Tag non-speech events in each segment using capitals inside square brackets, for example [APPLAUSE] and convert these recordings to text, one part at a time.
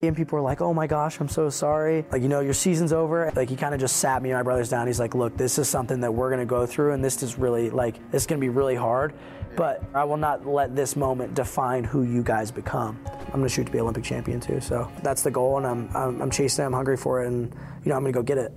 and people were like, "Oh my gosh, I'm so sorry. Like, you know, your season's over." Like, he kind of just sat me and my brothers down. He's like, "Look, this is something that we're gonna go through, and this is really like it's gonna be really hard. But I will not let this moment define who you guys become. I'm gonna shoot to be Olympic champion too. So that's the goal, and I'm I'm, I'm chasing. it. I'm hungry for it, and you know, I'm gonna go get it."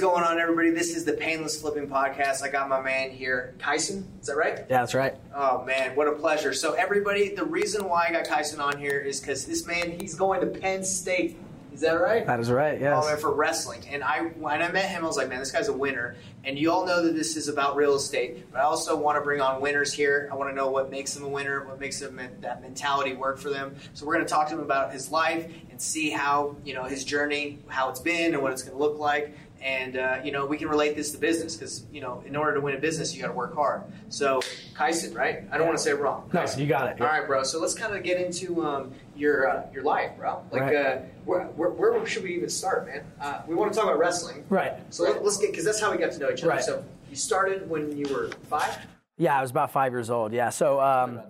Is going on, everybody? This is the Payneless Flipping Podcast. I got my man here, Kyison. Is that right? Yeah, that's right. Oh man, what a pleasure! So, everybody, the reason why I got Kyison on here is because this man, he's going to Penn State. Is that right? That is right. Yes. Oh man, for wrestling. And I, when I met him, I was like, man, this guy's a winner. And you all know that this is about real estate, but I also want to bring on winners here. I want to know what makes them a winner, what makes them that mentality work for them. So we're going to talk to him about his life and see how you know his journey, how it's been, and what it's going to look like. And uh, you know, we can relate this to business because you know, in order to win a business, you got to work hard. So, Kyison, right? I don't want to say it wrong. No, Kyison. you got it. All right, bro. So let's kind of get into um, your uh, your life, bro. Like, Right. uh, where, where, where should we even start, man? Uh, we want to talk about wrestling. Right. So let, us get because that's how we got to know each other. Right. So you started when you were five. Yeah, I was about five years old. Yeah, so um?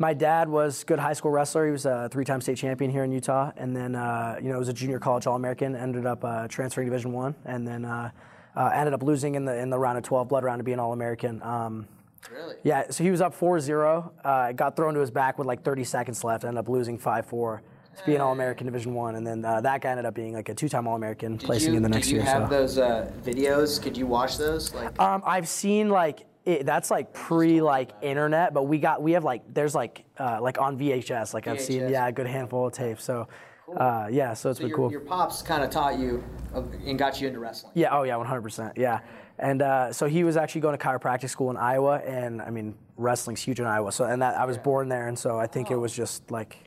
My dad was a good high school wrestler. He was a three-time state champion here in Utah, and then uh, you know was a junior college All-American. Ended up uh, transferring Division One, and then uh, uh, ended up losing in the in the round of 12 blood round to be an All-American. Um, Really? yeah, so he was up 4-0. Uh, got thrown to his back with like 30 seconds left. Ended up losing 5-4 to be an All-American Division One, and then uh, that guy ended up being like a two-time All-American, placing you, in the next year. did you year. have so. those uh, videos? Could you watch those? Like, Um, I've seen like it, that's like pre like internet, but we got we have like there's like uh, like on VHS. Like I've seen VHS. yeah a good handful of tapes. So uh, yeah, so it's so been your, cool. your pops kind of taught you uh, and got you into wrestling. Yeah, oh yeah, 100%. Yeah. And uh, so he was actually going to chiropractic school in Iowa, and I mean, wrestling's huge in Iowa. So, and that I was born there, and so I think it was just like,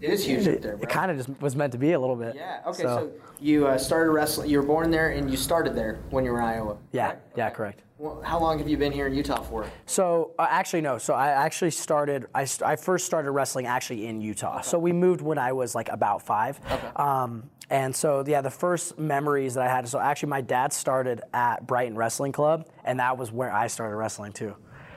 It is huge up it, there, bro. it kind of just was meant to be a little bit. yeah. Okay. So, you uh, started wrestling. You were born there, and you started there when you were in Iowa. yeah, correct? yeah, Okay. correct. Well, how long have you been here in Utah for? So uh, actually no. So I actually started. I, st- I first started wrestling actually in Utah. So we moved when I was like about five. Okay. Um, and so yeah, the first memories that I had. So actually, my dad started at Brighton Wrestling Club, and that was where I started wrestling too.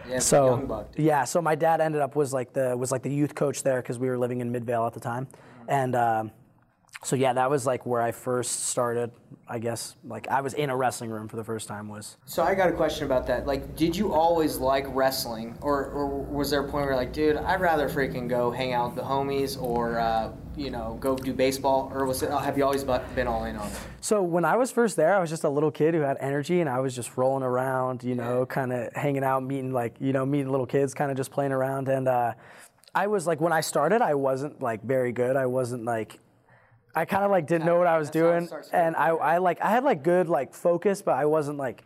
Yeah, So young buck. yeah, so my dad ended up was like the was like the youth coach there because we were living in Midvale at the time, and um, so yeah, that was like where I first started. I guess like I was in a wrestling room for the first time. Was So I got a question about that. Like, did you always like wrestling, or, or was there a point where you're like, dude, I'd rather freaking go hang out with the homies, or uh, you know, go do baseball, or was it? Have you always been all in on it? So when I was first there, I was just a little kid who had energy, and I was just rolling around, you know, kind of hanging out, meeting like you know, meeting little kids, kind of just playing around. And uh, I was like, when I started, I wasn't like very good. I wasn't like, I kind of like didn't know what I was That's how it doing, and I, I like I had like good like focus, but I wasn't like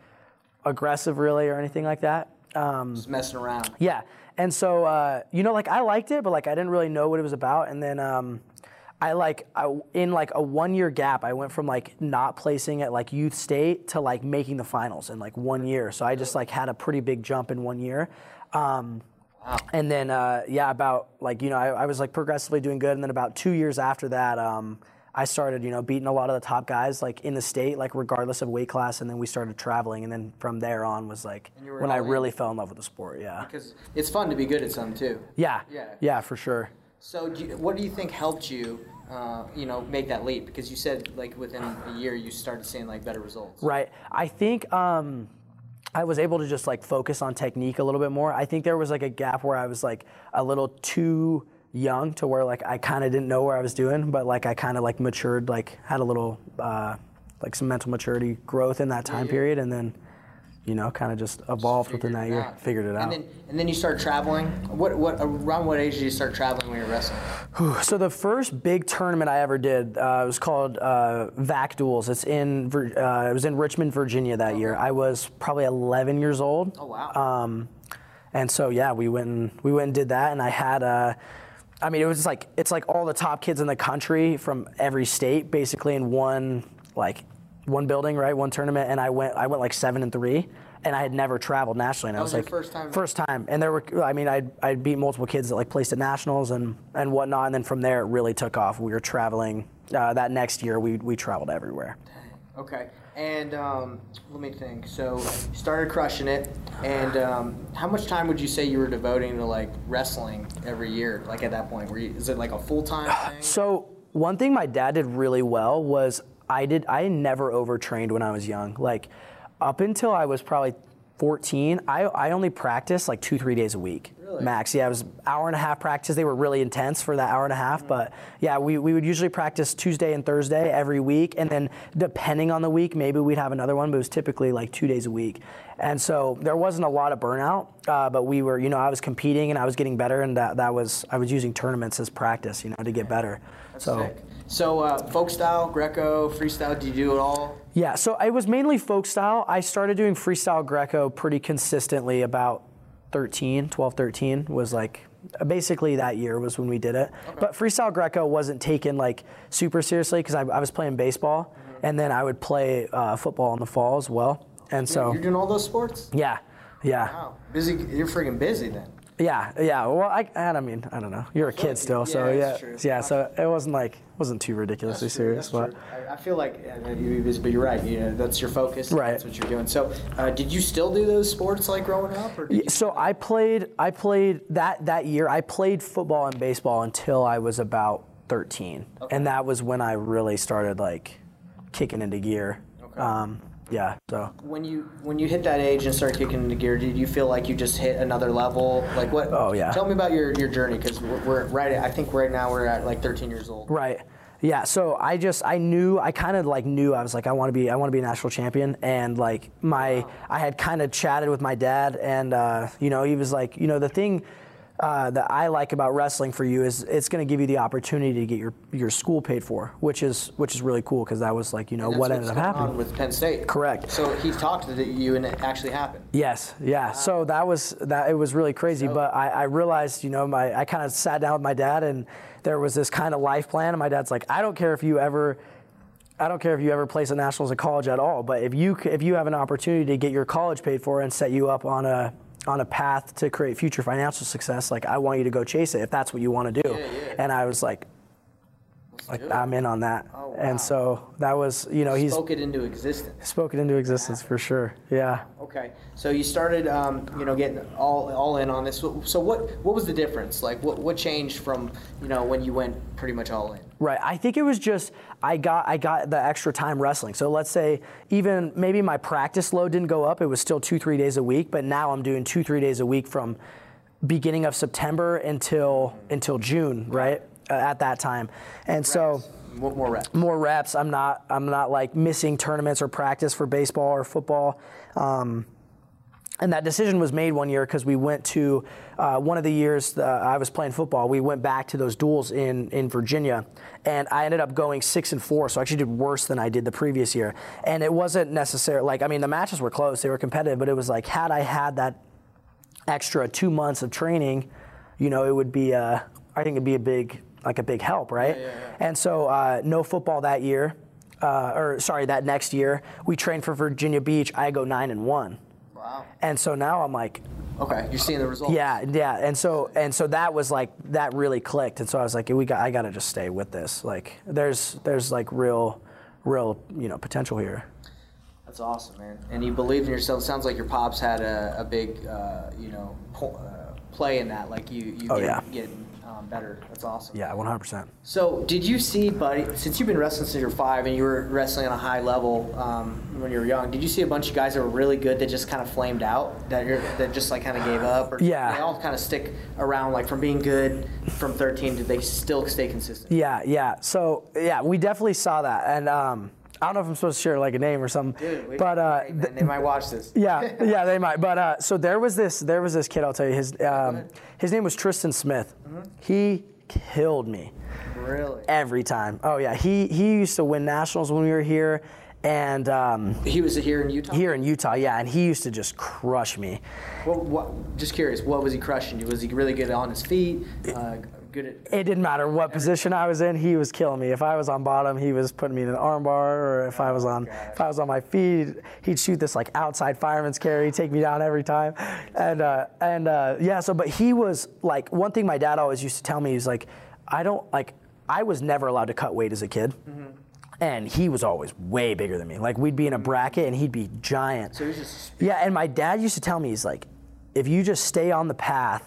aggressive really or anything like that. Um, Just messing around. yeah. And so, uh, you know, like I liked it, but like I didn't really know what it was about. And then um, I like, I, in like a one year gap, I went from like not placing at like youth state to like making the finals in like one year. So I just like had a pretty big jump in one year. Um, And then, uh, yeah, about like, you know, I, I was like progressively doing good. And then about two years after that, um, I started, you know, beating a lot of the top guys like in the state, like regardless of weight class. And then we started traveling. And then from there on was like when I in. really fell in love with the sport. Yeah. Because it's fun to be good at something too. Yeah. Yeah. Yeah, for sure. So, do you, what do you think helped you, uh, you know, make that leap? Because you said like within a year you started seeing like better results. Right. I think um, I was able to just like focus on technique a little bit more. I think there was like a gap where I was like a little too young to where like I kind of didn't know where I was doing, but like I kind of like matured, like had a little uh, like some mental maturity growth in that time yeah. period, and then you know kind of just evolved within that year. out. Figured it out. And then, and then you start traveling. What, what, around what age did you start traveling when you were wrestling? So the first big tournament I ever did uh, was called uh, VAC Duels. It's in uh, it was in Richmond, Virginia that year. I was probably 11 years old. Oh, wow. Um, and so yeah, we went and we went and did that, and I had uh, I mean, it was like it's like all the top kids in the country from every state, basically in one like one building, right? One tournament, and I went I went like seven and three. And I had never traveled nationally, and I was was your like, first time? First time, and there were, I mean, I I beat multiple kids that like placed at nationals and and whatnot, and then from there it really took off. We were traveling uh, that next year. We we traveled everywhere. Okay. And um, let me think. So you started crushing it, and um, how much time would you say you were devoting to like wrestling every year? Like at that point, were you, is it like a full time thing? So one thing my dad did really well was I did I never overtrained when I was young. Like up until I was probably 14, I, I only practiced like two three days a week Really? max. Yeah, it was hour and a half practice. They were really intense for that hour and a half, Mm-hmm. but yeah, we, we would usually practice Tuesday and Thursday every week, and then depending on the week, maybe we'd have another one. But it was typically like two days a week, and so there wasn't a lot of burnout. Uh, but we were, you know, I was competing and I was getting better, and that, that was I was using tournaments as practice, you know, to get better. so. Sick. So uh, folk style, Greco, freestyle. Do you do it all? Yeah, so I was mainly folk style. I started doing freestyle Greco pretty consistently about 13, 12, 13 was like basically that year was when we did it. But freestyle Greco wasn't taken like super seriously because I, I was playing baseball and then I would play uh, football in the fall as well. And so, You're doing all those sports? yeah, yeah, Wow, busy. You're freaking busy then. Yeah, yeah. Well, I, and I mean, I don't know. You're a kid still, yeah, so yeah, true. yeah. So it wasn't like wasn't too ridiculously serious, but. I, I feel like yeah, you're busy, but you're right. You know, that's your focus. Right. That's what you're doing. So, uh, did you still do those sports like growing up, or did you, So I played. I played that that year. I played football and baseball until I was about 13, and that was when I really started like kicking into gear. Okay. Um, yeah. So when you when you hit that age and start kicking into gear, did you feel like you just hit another level? Like what? Oh, yeah. Tell me about your, your journey because we're, we're right. At, I think right now we're at like 13 years old. right. Yeah. So I just I knew I kind of like knew I was like I want to be I want to be a national champion and like my I had kind of chatted with my dad and uh, you know he was like you know the thing. Uh, that I like about wrestling for you is it's going to give you the opportunity to get your, your school paid for, which is which is really cool because that was like you know what ended up happening. on with Penn State. Correct. So he talked to you and it actually happened. Yes, yeah. So that was that. It was really crazy, but I, I realized, you know, my I kind of sat down with my dad, and there was this kind of life plan. And my dad's like, I don't care if you ever, I don't care if you ever place at nationals at college at all, but if you if you have an opportunity to get your college paid for and set you up on a on a path to create future financial success, like I want you to go chase it if that's what you want to do. Yeah, yeah. And I was like, like. I'm in on that. Oh, wow. And so that was, you know, he Spoke it into existence. spoken into existence for sure. Yeah. Okay, so you started, um, you know, getting all all in on this. So so what what was the difference? Like, what what changed from you know when you went pretty much all in? Right. I think it was just I got I got the extra time wrestling. So let's say even maybe my practice load didn't go up. It was still two three days a week, but now I'm doing two three days a week from beginning of September until until June. Right. Uh, at that time, and so What more reps? more reps. I'm not I'm not like missing tournaments or practice for baseball or football. Um, and that decision was made one year because we went to uh, one of the years uh, I was playing football. We went back to those duels in in Virginia, and I ended up going six and four. So I actually did worse than I did the previous year. And it wasn't necessarily like I mean the matches were close, they were competitive, but it was like had I had that extra two months of training, you know, it would be uh, I think it'd be a big like a big help, right? yeah, yeah. And so uh, no football that year, uh, or sorry, that next year we trained for Virginia Beach. I go nine and one. Wow. And so now I'm like, Okay, you're seeing the results. yeah, yeah. And so and so that was like that really clicked. And so I was like, we got I got to just stay with this. Like there's there's like real real you know potential here. That's awesome, man. And you believe in yourself. It sounds like your pops had a, a big, uh, you know, po- uh, play in that. Like you, you Oh, get, yeah. getting better. That's awesome. Yeah, 100. percent So, did you see, buddy, since you've been wrestling since you're five and you were wrestling on a high level um, when you were young, did you see a bunch of guys that were really good that just kind of flamed out, that you're, that just like kind of gave up, or Yeah. they all kind of stick around, like from being good from 13, did they still stay consistent? Yeah, yeah. So yeah, we definitely saw that. And um, I don't know if I'm supposed to share like a name or something. Dude, but uh, they might watch this. [LAUGHS] yeah, yeah, they might. But uh, so there was this, there was this kid. I'll tell you, his um, his name was Tristan Smith. Mm-hmm. He killed me Really? every time. Oh yeah, he he used to win nationals when we were here, and um, He was here in Utah. here in Utah, yeah, and he used to just crush me. What, what, just curious, what was he crushing you? Was he really good on his feet? Uh, good at. It didn't matter what position I was in, he was killing me. If I was on bottom, he was putting me in an armbar, or if I was on if I was on my feet, he'd shoot this like outside fireman's carry, take me down every time. And uh, and uh, yeah, so but he was like one thing my dad always used to tell me is like I don't like I was never allowed to cut weight as a kid. and he was always way bigger than me. Like we'd be in a bracket and he'd be giant. So Yeah, and my dad used to tell me he's like, if you just stay on the path,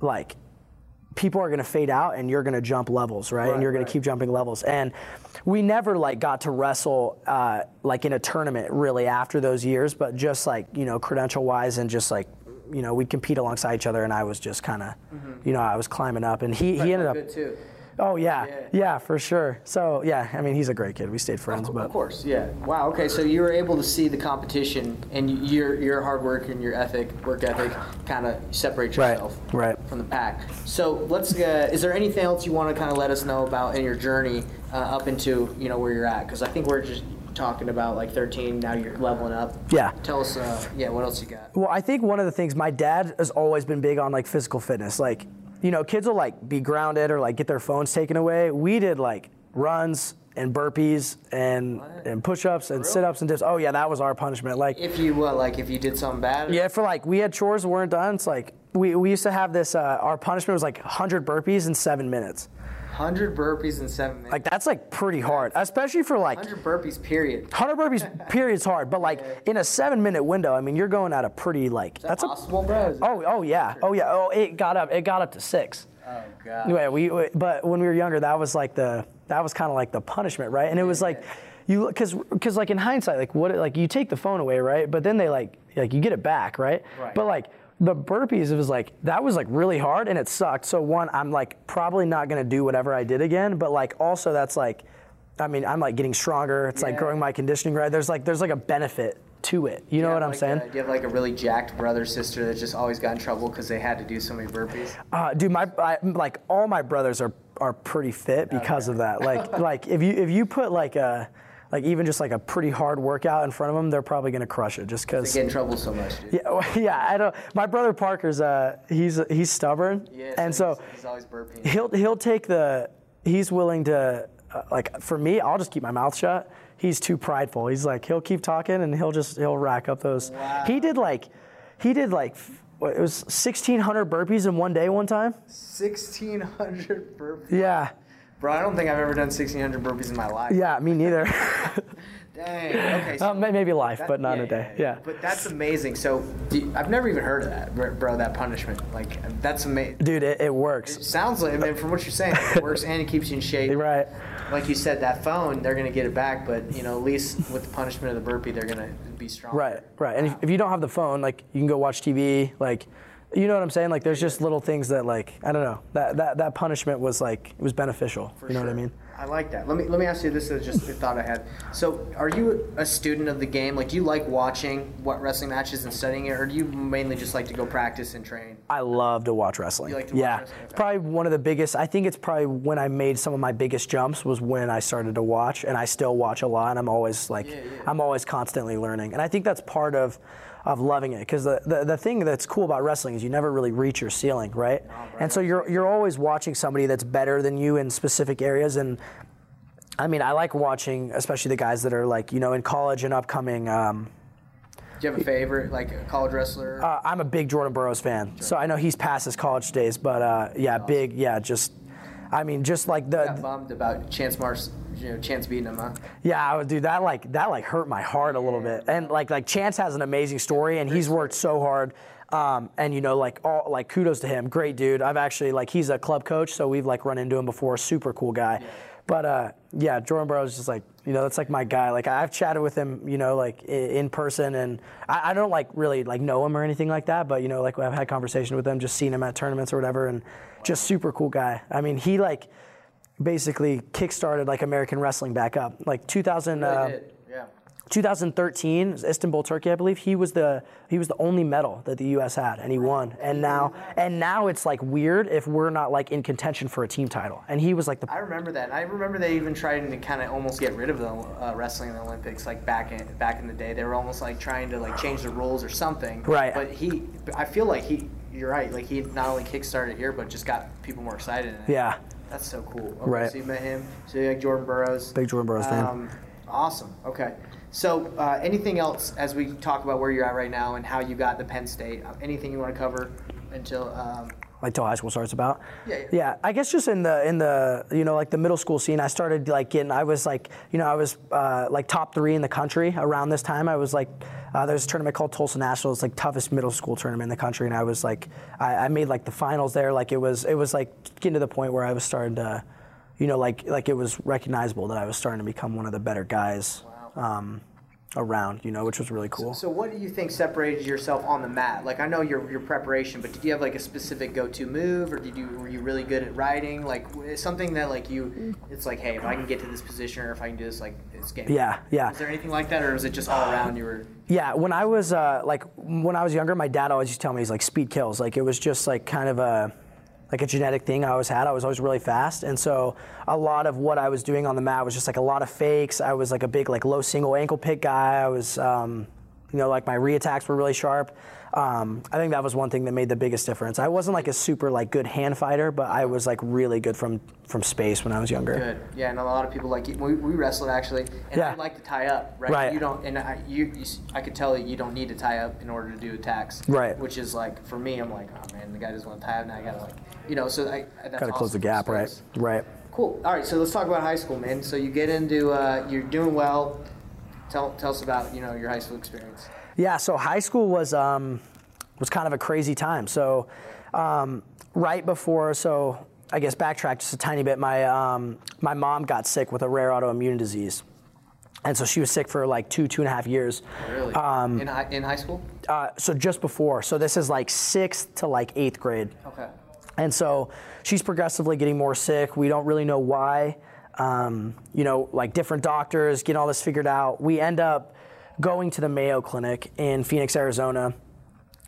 like people are going to fade out and you're going to jump levels, right? and you're going right. to keep jumping levels. And we never like got to wrestle uh, like in a tournament really after those years, but just like you know credential wise and just like you know we'd compete alongside each other, and I was just kind of you know I was climbing up, and he he ended up. Oh yeah, Yeah. yeah, for sure. So yeah, I mean he's a great kid. We stayed friends, Of but course, yeah. Wow. Okay, so you were able to see the competition, and your your hard work and your ethic, work ethic, kind of separate Right, yourself right. from the pack. So let's. Uh, is there anything else you want to kind of let us know about in your journey uh, up into you know where you're at? Because I think we're just talking about like 13. Now you're leveling up. Yeah. Tell us. Uh, yeah. What else you got? Well, I think one of the things my dad has always been big on like physical fitness. Like, you know, kids will like be grounded or like get their phones taken away. We did like runs and burpees and and push-ups and sit-ups and dips. Oh yeah, that was our punishment. Like, If you what, like if you did something bad? yeah, for like we had chores that weren't done. It's like we, we used to have this. Uh, our punishment was like 100 burpees in seven minutes. Hundred burpees in seven minutes. Like that's like pretty hard, especially for like Hundred burpees. Period. 100 burpees. [LAUGHS] period's hard, but like in a seven-minute window, I mean, you're going at a pretty like Is that that's a possible, bro? Oh, oh yeah, oh yeah, oh it got up, it got up to six. Oh god. Yeah, we, we- but when we were younger, that was like the that was kind of like the punishment, right? And it was like you because because like in hindsight, like what like you take the phone away, right? But then they like like you get it back, right? Right. But like the burpees, it was like that was like really hard and it sucked. So one, I'm like probably not gonna do whatever I did again, but like also that's like. I mean, I'm like getting stronger. It's like growing my conditioning, right? There's like there's like a benefit to it. You know Yeah, what I'm saying? do you have like a really jacked brother sister that just always got in trouble because they had to do so many burpees? Uh, dude, my I, like all my brothers are are pretty fit because of that. Like [LAUGHS] like if you if you put like a like even just like a pretty hard workout in front of them, they're probably gonna crush it just They because. get in trouble so much, dude. Yeah, [LAUGHS] well, yeah, I don't. My brother Parker's uh he's he's stubborn, Yeah, and so he's, he's always burping. he'll he'll take the he's willing to uh, like for me I'll just keep my mouth shut. He's too prideful. He's like he'll keep talking and he'll just he'll rack up those. Wow. He did like he did like it was 1600 burpees in one day one time. Sixteen hundred burpees, Yeah. Bro. I don't think I've ever done sixteen hundred burpees in my life. Yeah, me neither. [LAUGHS] [LAUGHS] Dang. Okay. So uh, may- maybe life, that- but not yeah, a day. Yeah. But that's amazing. So you- I've never even heard of that, bro. That punishment, like that's amazing. Dude, it, it works. Sounds like, I mean, from what you're saying, it works and it keeps you in shape. [LAUGHS] Right. Like you said, that phone, they're gonna get it back, but you know, at least with the punishment of the burpee, they're gonna be strong. Right, right. And if, if you don't have the phone, like you can go watch TV, like you know what I'm saying? Like there's just little things that like I don't know. That that, that punishment was like it was beneficial. you know what I mean? I like that. Let me let me ask you this is just a thought I had. So, are you a student of the game? Like, do you like watching what wrestling matches and studying it, or do you mainly just like to go practice and train? I love to watch wrestling. You like to watch yeah. wrestling, okay. It's probably one of the biggest I think it's probably when I made some of my biggest jumps was when I started to watch and I still watch a lot and I'm always like Yeah, yeah. I'm always constantly learning. And I think that's part of of loving it because the, the, the thing that's cool about wrestling is you never really reach your ceiling, right? and so you're you're always watching somebody that's better than you in specific areas and I mean, I like watching, especially the guys that are like, you know, in college and upcoming. Um, Do you have a favorite, like a college wrestler? uh, I'm a big Jordan Burroughs fan, so I know he's past his college days, but uh, yeah, big, yeah, just, I mean, just like got the, bummed about Chance Mars, you know, Chance beating him, huh? yeah, I would do that. Like that, like hurt my heart a little bit, and like like Chance has an amazing story, and he's worked so hard. Um, and you know, like all like kudos to him, great dude. I've actually like he's a club coach, so we've like run into him before. Super cool guy. But uh, yeah, Jordan Burroughs is just like you know that's like my guy. Like I've chatted with him, you know, like in person, and I, I don't like really like know him or anything like that. But you know, like I've had conversation with him, just seen him at tournaments or whatever, and just super cool guy. I mean, he like basically kickstarted like American wrestling back up. Like 2000, Really uh. Yeah. 2013, Istanbul, Turkey, I believe. He was the he was the only medal that the U.S. had, and he won. And now and now it's like weird if we're not like in contention for a team title. And he was like the I remember that. I remember they even tried to kind of almost get rid of the uh, wrestling in the Olympics, like back in back in the day. They were almost like trying to like change the rules or something. Right. But he, I feel like he, you're right. Like he not only kickstarted here, but just got people more excited. Yeah. That's so cool. Okay, Right. So you met him. So you like Jordan Burroughs. Big Jordan Burroughs fan. Um, awesome. Okay. So uh, anything else as we talk about where you're at right now and how you got to Penn State? Uh, anything you want to cover until um, like till high school starts about. Yeah, yeah. Yeah, I guess just in the in the you know like the middle school scene, I started like getting. I was like you know I was uh, like top three in the country around this time. I was like uh, there's a tournament called Tulsa National. It's like toughest middle school tournament in the country, and I was like I, I made like the finals there. Like it was it was like getting to the point where I was starting to, you know like like it was recognizable that I was starting to become one of the better guys. Um, around, you know, which was really cool. So what do you think separated yourself on the mat? Like I know your your preparation, but did you have like a specific go-to move, or did you were you really good at riding? Like something that like you, it's like, hey, if I can get to this position, or if I can do this, like it's game. Yeah, yeah. Is there anything like that, or was it just all around you were? Yeah, when I was uh, like when I was younger, my dad always used to tell me he's like speed kills. Like it was just like kind of a like a genetic thing I always had. I was always really fast, and so a lot of what I was doing on the mat was just like a lot of fakes. I was like a big like low single ankle pick guy. I was um, you know like my reattacks were really sharp. Um, I think that was one thing that made the biggest difference. I wasn't like a super like good hand fighter, but I was like really good from from space when I was younger. Good. Yeah, and a lot of people like we, we wrestled actually, and Yeah. I like to tie up, right? Right. You don't, and I, you, you, I could tell that you don't need to tie up in order to do attacks. Right. Which is like for me, I'm like, oh man, the guy doesn't want to tie up, now I gotta like, you know, so I that's Got to close the awesome gap, right? Right. Cool. All right, so let's talk about high school, man. So you get into, uh, you're doing well. Tell, tell us about you know your high school experience. Yeah, so high school was um, was kind of a crazy time. So um, right before, so I guess backtrack just a tiny bit. My um, my mom got sick with a rare autoimmune disease, and so she was sick for like two two and a half years. Really? Um, in high, in high school? Uh, so just before, so this is like sixth to like eighth grade. Okay. And so she's progressively getting more sick. We don't really know why. Um, you know, like different doctors getting all this figured out. We end up going to the Mayo Clinic in Phoenix, Arizona.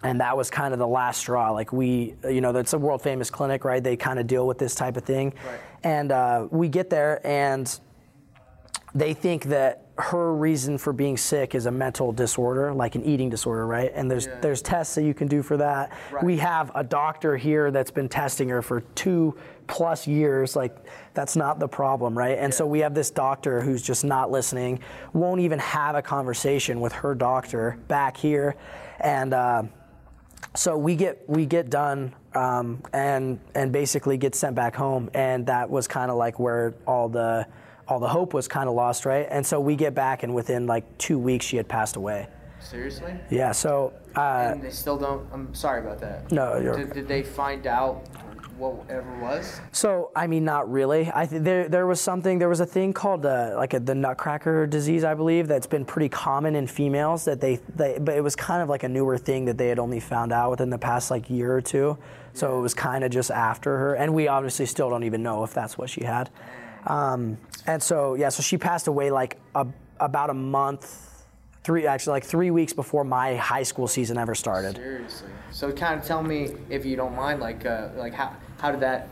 And that was kind of the last straw. Like we, you know, that's a world famous clinic, right? They kind of deal with this type of thing. Right. And uh, we get there, and they think that her reason for being sick is a mental disorder, like an eating disorder, right? And there's Yeah. there's tests that you can do for that. Right. We have a doctor here that's been testing her for two plus years. Like that's not the problem, right? And so we have this doctor who's just not listening, won't even have a conversation with her doctor back here, and. Uh, so we get we get done um, and and basically get sent back home, and that was kind of like where all the all the hope was kind of lost, right? And so we get back, and within like two weeks, she had passed away. Seriously? Yeah. So uh, and they still don't. I'm sorry about that. No, you're- Did, did they find out whatever was? so I mean, not really. I th- there there was something. There was a thing called uh, like a, the Nutcracker disease, I believe, that's been pretty common in females. That they, they but it was kind of like a newer thing that they had only found out within the past like year or two. So it was kind of just after her, and we obviously still don't even know if that's what she had. Um, and so yeah, so she passed away like a, about a month, three actually like three weeks before my high school season ever started. Seriously. So kind of tell me if you don't mind, like, uh, like how how did that?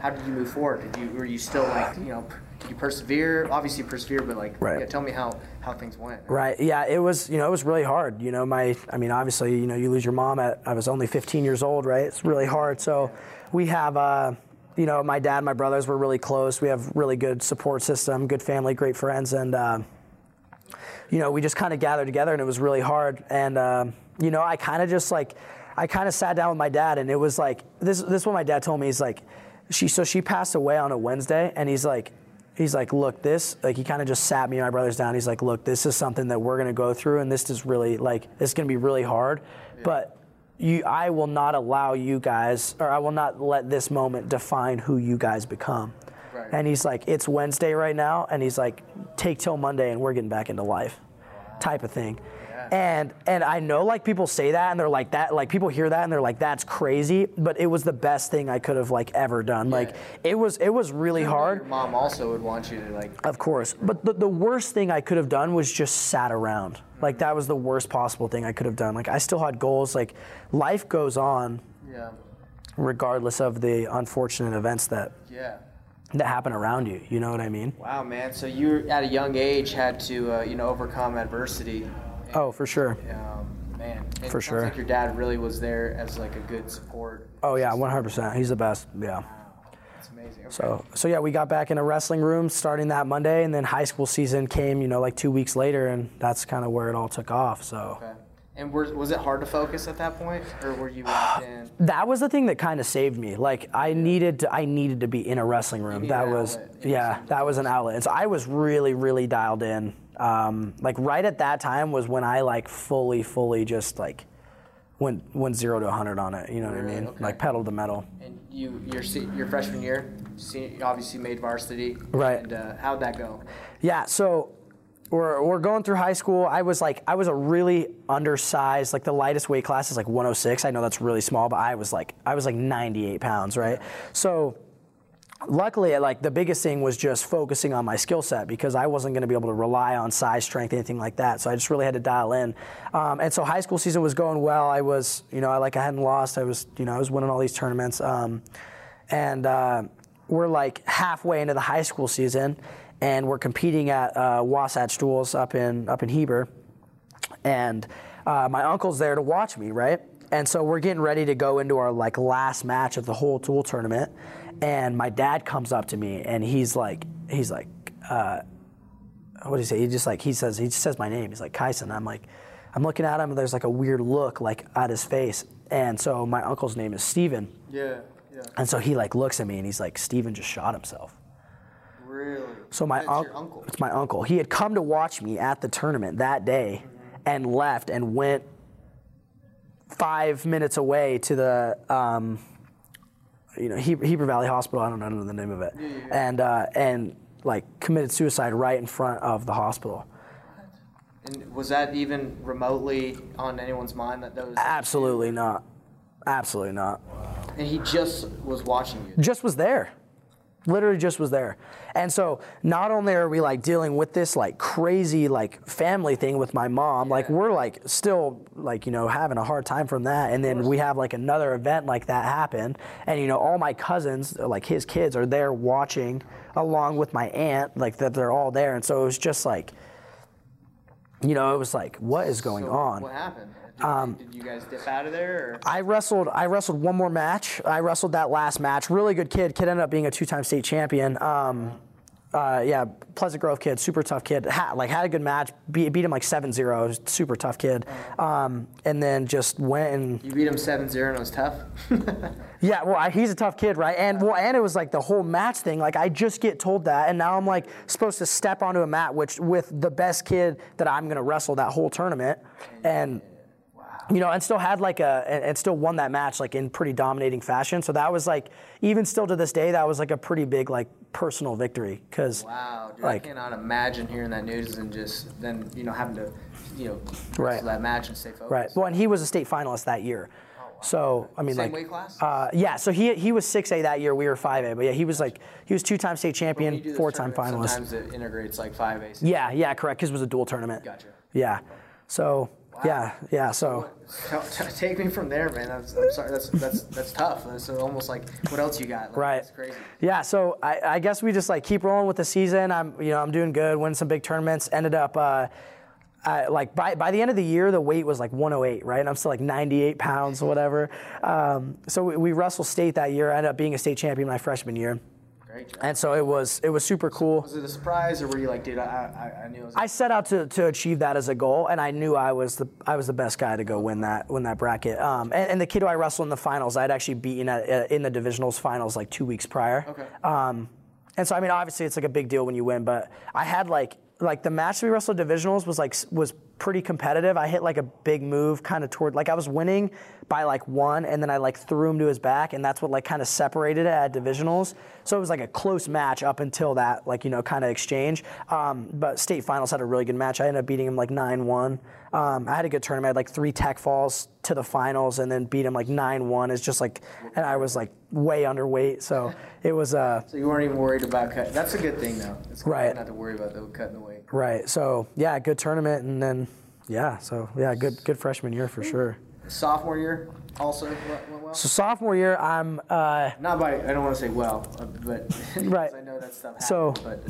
How did you move forward? Did you were you still like you know? Did you persevere? Obviously, you persevere, but like, Right. yeah, tell me how how things went. Right. Yeah. It was. You know, it was really hard. You know, my. I mean, obviously, you know, you lose your mom at. I was only 15 years old. Right. It's really hard. So, we have. Uh, you know, my dad, my brothers were really close. We have really good support system, good family, great friends, and. Uh, you know, we just kind of gathered together, and it was really hard. And um, you know, I kind of just like, I kind of sat down with my dad, and it was like this. This is what my dad told me. He's like, she. So she passed away on a Wednesday, and he's like, he's like, look, this. Like he kind of just sat me and my brothers down. He's like, look, this is something that we're gonna go through, and this is really like, this is gonna be really hard, but. You, I will not allow you guys, or I will not let this moment define who you guys become. Right. And he's like, it's Wednesday right now, and he's like, take till Monday, and we're getting back into life, type of thing. And and I know like people say that, and they're like that, like people hear that, and they're like, that's crazy. But it was the best thing I could have like ever done. Like it was it was really Your hard. mom also would want you to like. Of course. But the, the worst thing I could have done was just sat around. Like that was the worst possible thing I could have done. Like I still had goals. Like life goes on Yeah. regardless of the unfortunate events that Yeah. that happen around you. You know what I mean? Wow, man. So you, at a young age, had to uh, you know overcome adversity. Oh, for sure. Um, man, it For sure. Like your dad really was there as like a good support. Oh yeah, 100%. He's the best. Yeah. It's amazing. Okay. So, so yeah, we got back in a wrestling room starting that Monday, and then high school season came, you know, like two weeks later, and that's kind of where it all took off. So, Okay. And were, was it hard to focus at that point, or were you locked [SIGHS] in? That was the thing that kind of saved me. Like I needed to, I needed to be in a wrestling room. That was yeah, that was an outlet. And so I was really really dialed in. Um, like right at that time was when I like fully fully just like went went zero to 100 on it. You know what Really? I mean? Okay. Like pedal to metal. And you, your your freshman year, you obviously made varsity. Right. And uh, how'd that go? Yeah, so we're, we're going through high school. I was like, I was a really undersized, like the lightest weight class is like 106. I know that's really small, but I was like, I was like 98 pounds, right? So luckily, like the biggest thing was just focusing on my skill set because I wasn't going to be able to rely on size, strength, anything like that. So I just really had to dial in. Um, and so high school season was going well. I was, you know, I like I hadn't lost. I was, you know, I was winning all these tournaments. Um, and uh, we're like halfway into the high school season, and we're competing at uh, Wasatch Duals up in up in Heber, and uh, my uncle's there to watch me, right? And so we're getting ready to go into our like last match of the whole duel tournament, and my dad comes up to me and he's like, he's like, uh, what do you say? He just like he says he just says my name. He's like Kyison. I'm like, I'm looking at him and there's like a weird look like at his face, and so my uncle's name is Steven. Yeah. Yeah. And so he like looks at me and he's like, Steven just shot himself. Really? So my unc- uncle. It's my uncle. He had come to watch me at the tournament that day and left and went five minutes away to the um, you know Heber Valley Hospital. I don't know the name of it, and uh, and like committed suicide right in front of the hospital. And was that even remotely on anyone's mind that that was? Absolutely not. Absolutely not. And he just was watching you. just was there literally just was there. And so not only are we like dealing with this like crazy like family thing with my mom like we're like still like you know having a hard time from that. And then we have like another event like that happen and you know all my cousins like his kids are there watching along with my aunt like that they're all there. And so it was just like you know it was like what is going So on? What happened? Did, did you guys dip out of there? Or? I wrestled. I wrestled one more match. I wrestled that last match. Really good kid. Kid ended up being a two-time state champion. Um, uh, yeah, Pleasant Grove kid, super tough kid. Ha, like had a good match. Beat, beat him like 7-0. Super tough kid. Um, and then just went and You beat him 7-0 and it was tough. [LAUGHS] yeah. Well, I, he's a tough kid, right? And well, and it was like the whole match thing. Like I just get told that, and now I'm like supposed to step onto a mat, which with the best kid that I'm gonna wrestle that whole tournament, and you know, and still had like a, and, still won that match like in pretty dominating fashion. So that was like, even still to this day, that was like a pretty big like personal victory because, Wow, dude, Like- I cannot imagine hearing that news and just then you know having to you know Right. that match and stay focused. right. Well, and he was a state finalist that year. So I mean, Same like, weight class? Uh, yeah. So he he was six A that year. We were five A. But yeah, he was like he was two time state champion, four time finalist. Sometimes it integrates like five A. Yeah, yeah, correct. Because it was a dual tournament. Gotcha. Yeah. So yeah, yeah. So Take me from there, man. That's, I'm sorry. That's that's that's tough. That's almost like what else you got? Like, Right. That's crazy. yeah. So I, I guess we just like keep rolling with the season. I'm you know I'm doing good. Winning some big tournaments. Ended up. Uh, I, like by, by the end of the year, the weight was like 108, right? And I'm still like 98 pounds or whatever. Um, so we, we wrestled state that year. I ended up being a state champion my freshman year, And so it was it was super cool. Was it a surprise, or were you like, dude, I I, I knew it was. I set out to, to achieve that as a goal, and I knew I was the I was the best guy to go win that win that bracket. Um, and, and the kid who I wrestled in the finals, I'd actually beaten at, uh, in the divisionals finals like two weeks prior. Okay. Um, and so I mean, obviously it's like a big deal when you win, but I had like like the match we wrestled divisionals was like was pretty competitive. I hit like a big move kind of toward like I was winning by like one, and then I like threw him to his back, and that's what like kind of separated it at divisionals. So it was like a close match up until that like you know kind of exchange. Um, but state finals had a really good match. I ended up beating him like nine one. Um, I had a good tournament. I had like three tech falls to the finals, and then beat him like nine one. It's just like, and I was like way underweight, so it was uh so you weren't even worried about cut. That's a good thing, though. It's Right. Not to worry about the cutting the weight. Right. So yeah, good tournament, and then yeah, so yeah, good good freshman year for sure. Sophomore year also went, well. So sophomore year, I'm uh, Not by I don't want to say well, uh, but [LAUGHS] Right. I know that stuff. Happens, So- but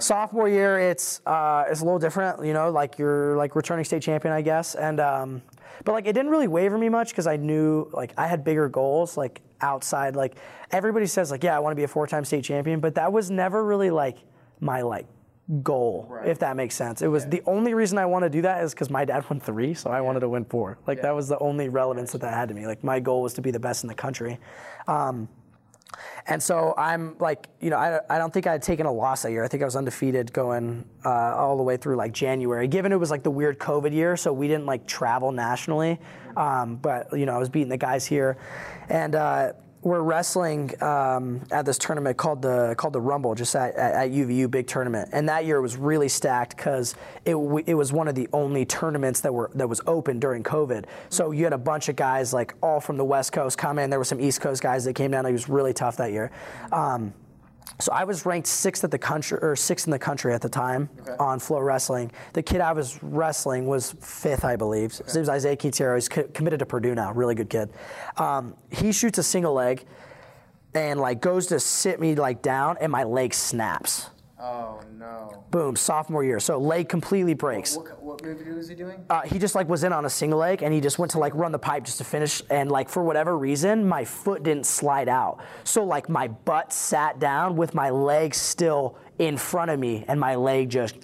sophomore year it's uh, it's a little different you know like you're like returning state champion i guess and um, but like it didn't really waver me much because i knew like i had bigger goals like outside like everybody says like yeah i want to be a four-time state champion but that was never really like my like goal, Right. if that makes sense. It was the only reason I want to do that is because my dad won three, so I wanted to win four. Like that was the only relevance that that had to me. Like my goal was to be the best in the country. Um, and so I'm like, you know, I, I don't think I had taken a loss that year. I think I was undefeated going uh, all the way through like January. Given it was like the weird COVID year, so we didn't like travel nationally. Um, but you know, I was beating the guys here, and uh, we're wrestling um, at this tournament called the called the Rumble, just at, at, at UVU, big tournament. And that year was really stacked because it it was one of the only tournaments that were that was open during COVID. So you had a bunch of guys like all from the West Coast come in. There were some East Coast guys that came down. It was really tough that year. Um, so I was ranked sixth at the country or sixth in the country at the time on FloWrestling. The kid I was wrestling was fifth, I believe. His name was Isaiah Quintero. He's co- committed to Purdue now. Really good kid. Um, he shoots a single leg and like goes to sit me like down, and my leg snaps. Oh no. Boom, sophomore year. So leg completely breaks. What, what movie was he doing? Uh, he just like was in on a single leg and he just went to like run the pipe just to finish and like for whatever reason my foot didn't slide out so like my butt sat down with my leg still in front of me and my leg just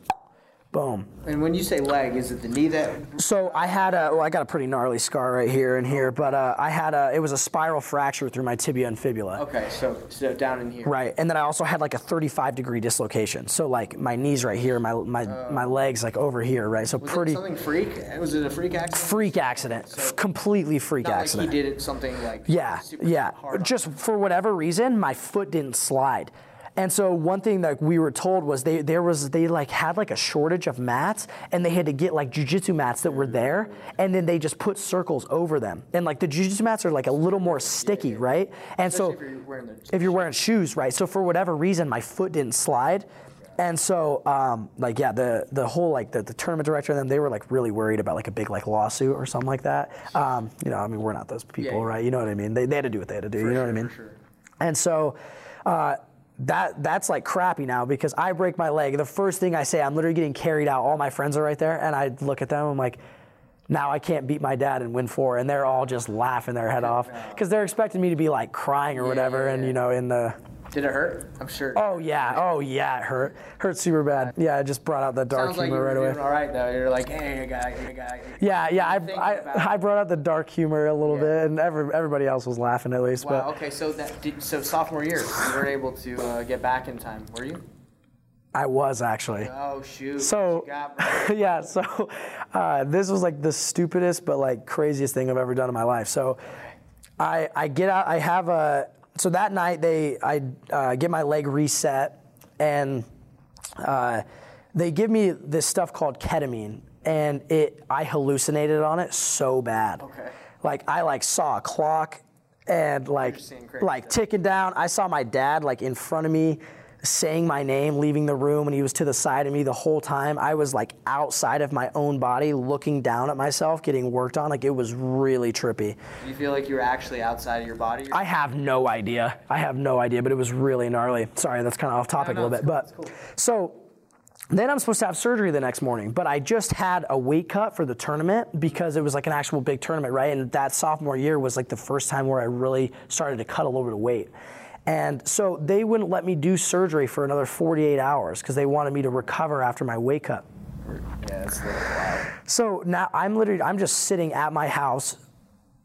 boom And when you say leg, is it the knee that? so i had a well i got a pretty gnarly scar right here and here but uh, i had a it was a spiral fracture through my tibia and fibula Okay, so so down in here. Right, and then I also had like a 35 degree dislocation. So like my knees right here, my my my legs like over here, right? So Was pretty it something freak? Was it a freak accident? freak accident, F- completely freak Not accident. like he did it something like Yeah, yeah. hard Just for whatever reason, my foot didn't slide. And so one thing that we were told was they there was they like had like a shortage of mats and they had to get like jujitsu mats that were there and then they just put circles over them. And like the jujitsu mats are like a little more sticky, right? And so if you're wearing if you're wearing shoes, right? So for whatever reason, my foot didn't slide. And so, um, like, yeah, the the whole like the, the tournament director and them, they were like really worried about like a big like lawsuit or something like that. Um, you know, I mean, we're not those people, yeah. right? You know what I mean? They, they had to do what they had to do. you know what I mean? for sure. And so, uh, that that's like crappy now because I break my leg. The first thing I say, I'm literally getting carried out. All my friends are right there, and I look at them. I'm like. Now I can't beat my dad and win four, and they're all just laughing their head off because they're expecting me to be like crying or whatever, yeah, and yeah. you know, in the Did it hurt? I'm sure. Oh yeah, oh yeah, it hurt. Hurt super bad. Yeah, I just brought out the dark Sounds like you humor were right doing away. all right though. You're like, hey, got, I got. Yeah, yeah, I, I, I brought out the dark humor a little Yeah. bit, and every, everybody else was laughing at least. Wow. But Okay, so that did, so sophomore year, you weren't able to uh, get back in time, were you? I was actually. Oh shoot. So got, [LAUGHS] yeah, so uh, this was like the stupidest but like craziest thing I've ever done in my life. So I I get out. I have a so that night they I uh, get my leg reset and uh, they give me this stuff called ketamine and it I hallucinated on it so bad. Okay. Like I like saw a clock and like like ticking down. I saw my dad like in front of me saying my name, leaving the room, and he was to the side of me the whole time. I was like outside of my own body, looking down at myself, getting worked on. Like it was really trippy. Do you feel like you were actually outside of your body? I have no idea. I have no idea, but it was really gnarly. Sorry, that's kind of off topic No, no, a little bit. it's But cool, so then I'm supposed to have surgery the next morning, but I just had a weight cut for the tournament because it was like an actual big tournament, right? And that sophomore year was like the first time where I really started to cut a little bit of weight. And so they wouldn't let me do surgery for another 48 hours because they wanted me to recover after my wake up. yeah. So now I'm literally I'm just sitting at my house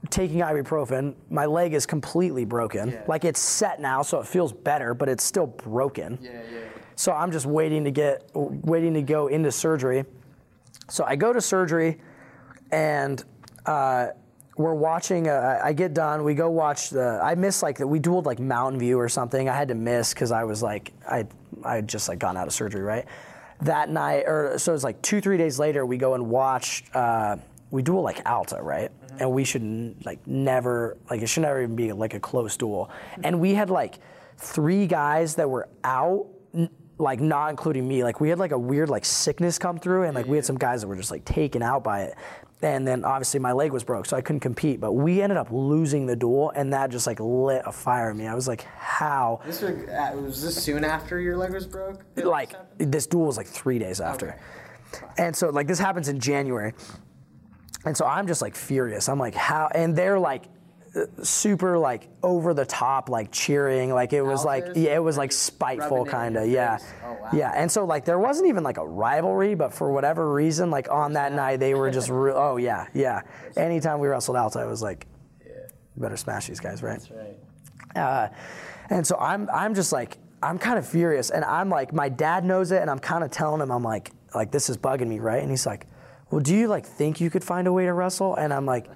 taking ibuprofen. My leg is completely broken. Yeah. Like it's set now, so it feels better, but it's still broken. Yeah, yeah. So I'm just waiting to get waiting to go into surgery. So I go to surgery, and uh, we're watching. Uh, I get done. We go watch the. I missed like we dueled like Mountain View or something. I had to miss because I was like I I had just like gone out of surgery right that night or so it was like two three days later we go and watch. Uh, we duel like Alta, right? And we should n- like never like it should never even be like a close duel. And we had like three guys that were out n- like not including me like we had like a weird like sickness come through and like we had some guys that were just like taken out by it and then obviously my leg was broke so i couldn't compete but we ended up losing the duel and that just like lit a fire in me. I was like how? This was, uh, was this soon after your leg was broke? like this happened? this duel was like three days after. And so like this happens in january and so i'm just like furious. I'm like how? And they're like super like over the top like cheering like it was like yeah it was like spiteful kind of yeah. Oh, wow. yeah and so like there wasn't even like a rivalry but for whatever reason like on that night they were just [LAUGHS] real oh yeah yeah anytime we wrestled Alta I was like you better smash these guys right that's right. uh, and so I'm I'm just like I'm kind of furious, and I'm like my dad knows it, and I'm kind of telling him I'm like like this is bugging me, right? And he's like, well, do you like think you could find a way to wrestle? And I'm like,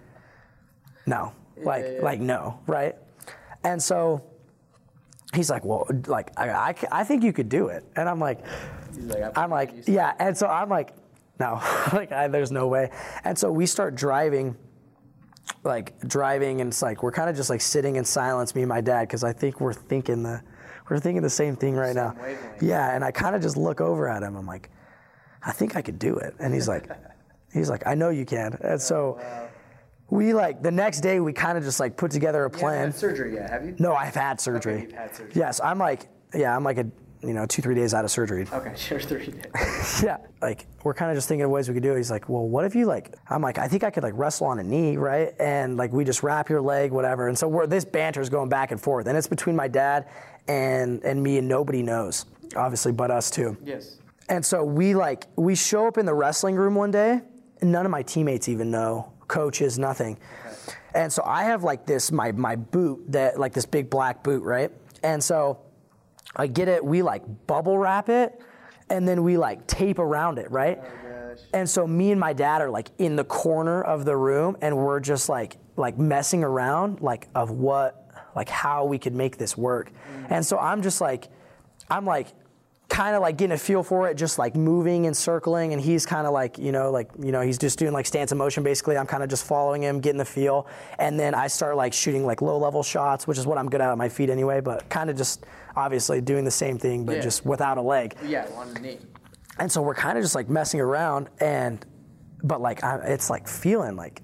no, like yeah. like no, right? And so he's like, well, like I, I, I think you could do it, and I'm like. Like, I'm like, yeah. And so I'm like, no, [LAUGHS] like I, there's no way. And so we start driving, like driving, and it's like we're kind of just like sitting in silence, me and my dad, because I think we're thinking the, we're thinking the same thing right now. wavelength. Yeah. And I kind of just look over at him. I'm like, I think I could do it. And he's like, [LAUGHS] he's like, I know you can. And so we like the next day we kind of just like put together a You plan. had surgery yet, have you? No, I've had surgery. you've had surgery. Yes, I'm like, yeah, I'm like a, you know, two three days out of surgery. Okay, [LAUGHS] sure, three days. [LAUGHS] Yeah, like we're kind of just thinking of ways we could do it. He's like, well, what if you like? I'm like, I think I could like wrestle on a knee, right? And like we just wrap your leg, whatever. And so we're this banter is going back and forth, and it's between my dad and and me, and nobody knows, obviously, but us too. yes. And so we like we show up in the wrestling room one day, and none of my teammates even know, coaches, nothing. And so I have like this my my boot that like this big black boot, right? And so I get it, we like bubble wrap it, and then we like tape around it, right? Oh, gosh. And so me and my dad are like in the corner of the room, and we're just like like messing around, like of what, like how we could make this work. Mm. And so I'm just like, I'm like, kind of like getting a feel for it, just like moving and circling, and he's kind of like, you know, like you know, he's just doing like stance of motion basically. I'm kind of just following him, getting the feel, and then I start like shooting like low level shots, which is what I'm good at on my feet anyway. But kind of just obviously doing the same thing, but Yeah. just without a leg. Yeah, on the knee. And so we're kind of just like messing around, and but like I, it's like feeling like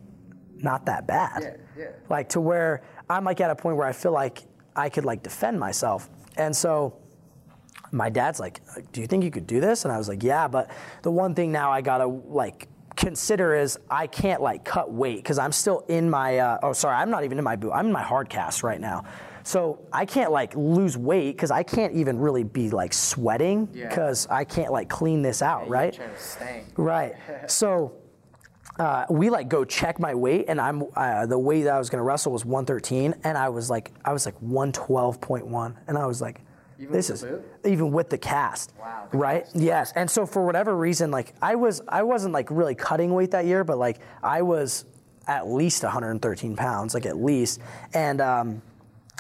not that bad. Yeah, yeah. Like to where I'm like at a point where I feel like I could like defend myself, and so my dad's like, "Do you think you could do this?" And I was like, "Yeah," but the one thing now I gotta like consider is I can't like cut weight because I'm still in my uh, oh sorry I'm not even in my boot I'm in my hard cast right now. So I can't like lose weight because I can't even really be like sweating Yeah. because I can't like clean this out, You're right? Right. [LAUGHS] So uh, we like go check my weight, and I'm uh, the weight that I was gonna wrestle was 113, and I was like I was like 112.1, and I was like, Even this with is the even with the cast. Wow, Right. Yes. And so for whatever reason, like I was I wasn't like really cutting weight that year, but like I was at least 113 pounds, like at least, and um,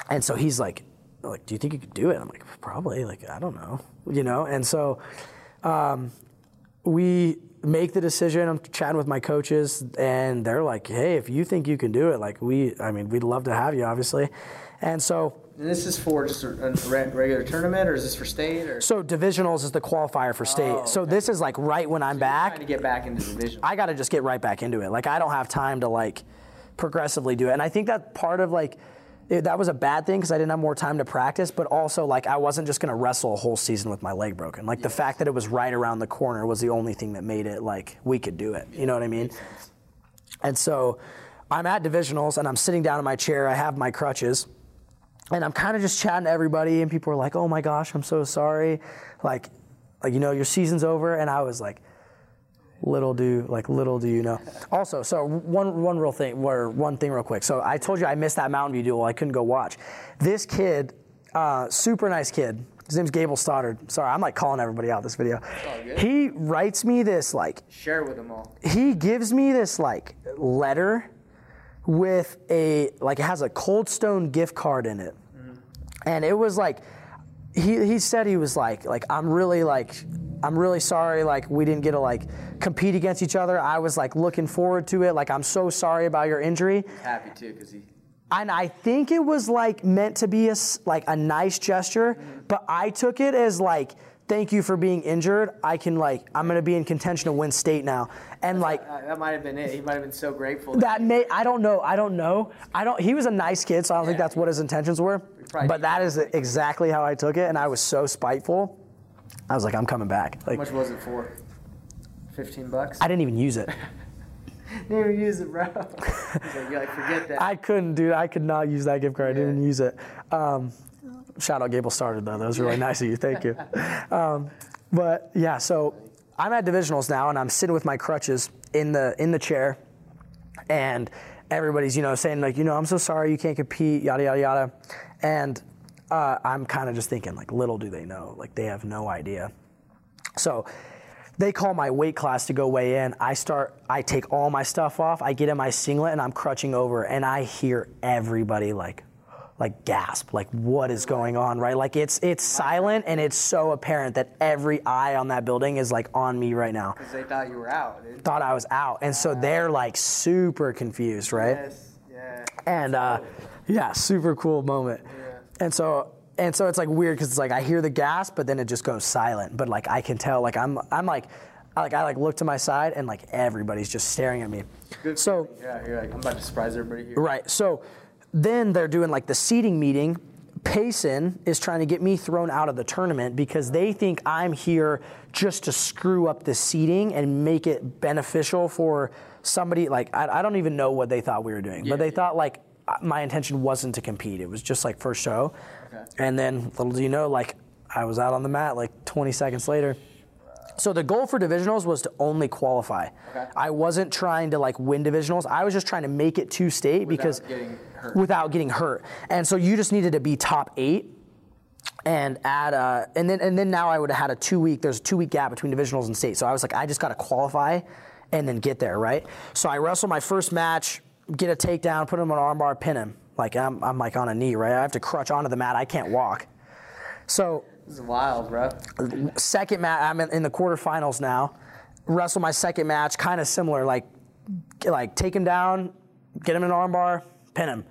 and so he's like, like, do you think you could do it? I'm like, probably. Like I don't know, you know, and so um, we make the decision. I'm chatting with my coaches, and they're like, "Hey, if you think you can do it, like we, I mean, we'd love to have you, obviously." And so, And this is for just a, a regular tournament, or is this for state, or so divisionals is the qualifier for state. Oh, So this is like right when I'm back. trying to get back into division? I got to just get right back into it. Like I don't have time to like progressively do it. And I think that part of like it, that was a bad thing because I didn't have more time to practice, but also like I wasn't just gonna wrestle a whole season with my leg broken. Like the fact that it was right around the corner was the only thing that made it like we could do it. You know what I mean? And so I'm at divisionals and I'm sitting down in my chair. I have my crutches. And I'm kind of just chatting to everybody, and people are like, "Oh my gosh, I'm so sorry," like, like you know, your season's over. And I was like, little do like little do you know. Also, so one one real thing, or one thing real quick. So I told you I missed that Mountain View duel. I couldn't go watch. This kid, uh, super nice kid. His name's Gable Stoddard. Sorry, I'm like calling everybody out this video. He writes me this like Share with them all. he gives me this like letter with a like it has a cold stone gift card in it. Mm-hmm. And it was like he, he said he was like like i'm really like i'm really sorry like we didn't get to like compete against each other. I was like looking forward to it. Like i'm so sorry about your injury. Happy too, because he. and I think it was like meant to be a like a nice gesture, mm-hmm. but I took it as like thank you for being injured. I can like I'm gonna be in contention to win state now, and like Uh, that might have been it. He might have been so grateful. that may I don't know I don't know I don't he was a nice kid, so I don't think that's what his intentions were. But that is exactly how I took it, and I was so spiteful. I was like, I'm coming back. Like, How much was it for? Fifteen bucks. I didn't even use it. [LAUGHS] Didn't even use it, bro. Like, you like forget that. I couldn't, dude. I could not use that gift card. I didn't even use it. Um, shout out Gable Stoddard though. That was really nice of you. Thank you. [LAUGHS] Um, but yeah, so I'm at divisionals now, and I'm sitting with my crutches in the in the chair, and everybody's you know saying like you know I'm so sorry you can't compete yada yada yada, and uh, I'm kind of just thinking like little do they know like they have no idea. So they call my weight class to go weigh in. I start, I take all my stuff off. I get in my singlet and I'm crutching over, and I hear everybody like, like gasp, like what is going on, right? Like it's it's silent and it's so apparent that every eye on that building is like on me right now. Because they thought you were out. Thought I was out, and so they're like super confused, right? Yes. Yeah. and uh, yeah, super cool moment. Yeah. And so and so it's like weird because it's like I hear the gasp, but then it just goes silent. But like I can tell, like I'm I'm like. I, like I like look to my side and like everybody's just staring at me. Good So Yeah, you're like, I'm about to surprise everybody here. right, so then they're doing like the seating meeting. Payson is trying to get me thrown out of the tournament because they think I'm here just to screw up the seating and make it beneficial for somebody. Like I, I don't even know what they thought we were doing, but they thought like my intention wasn't to compete. It was just like first show, Okay. and then little do you know, like I was out on the mat like 20 seconds later. So the goal for divisionals was to only qualify. Okay. I wasn't trying to like win divisionals. I was just trying to make it to state because getting hurt. without getting hurt. And so you just needed to be top eight. And add uh, and then and then now I would have had a two week. There's a two week gap between divisionals and state. So I was like, I just got to qualify, and then get there, right? So I wrestle my first match, get a takedown, put him on an armbar, pin him. Like I'm, I'm like on a knee, right? I have to crutch onto the mat. I can't walk. So This is wild, bro. second match, I'm in, in the quarterfinals now. Wrestle my second match, kind of similar, like like take him down, get him in an armbar, pin him,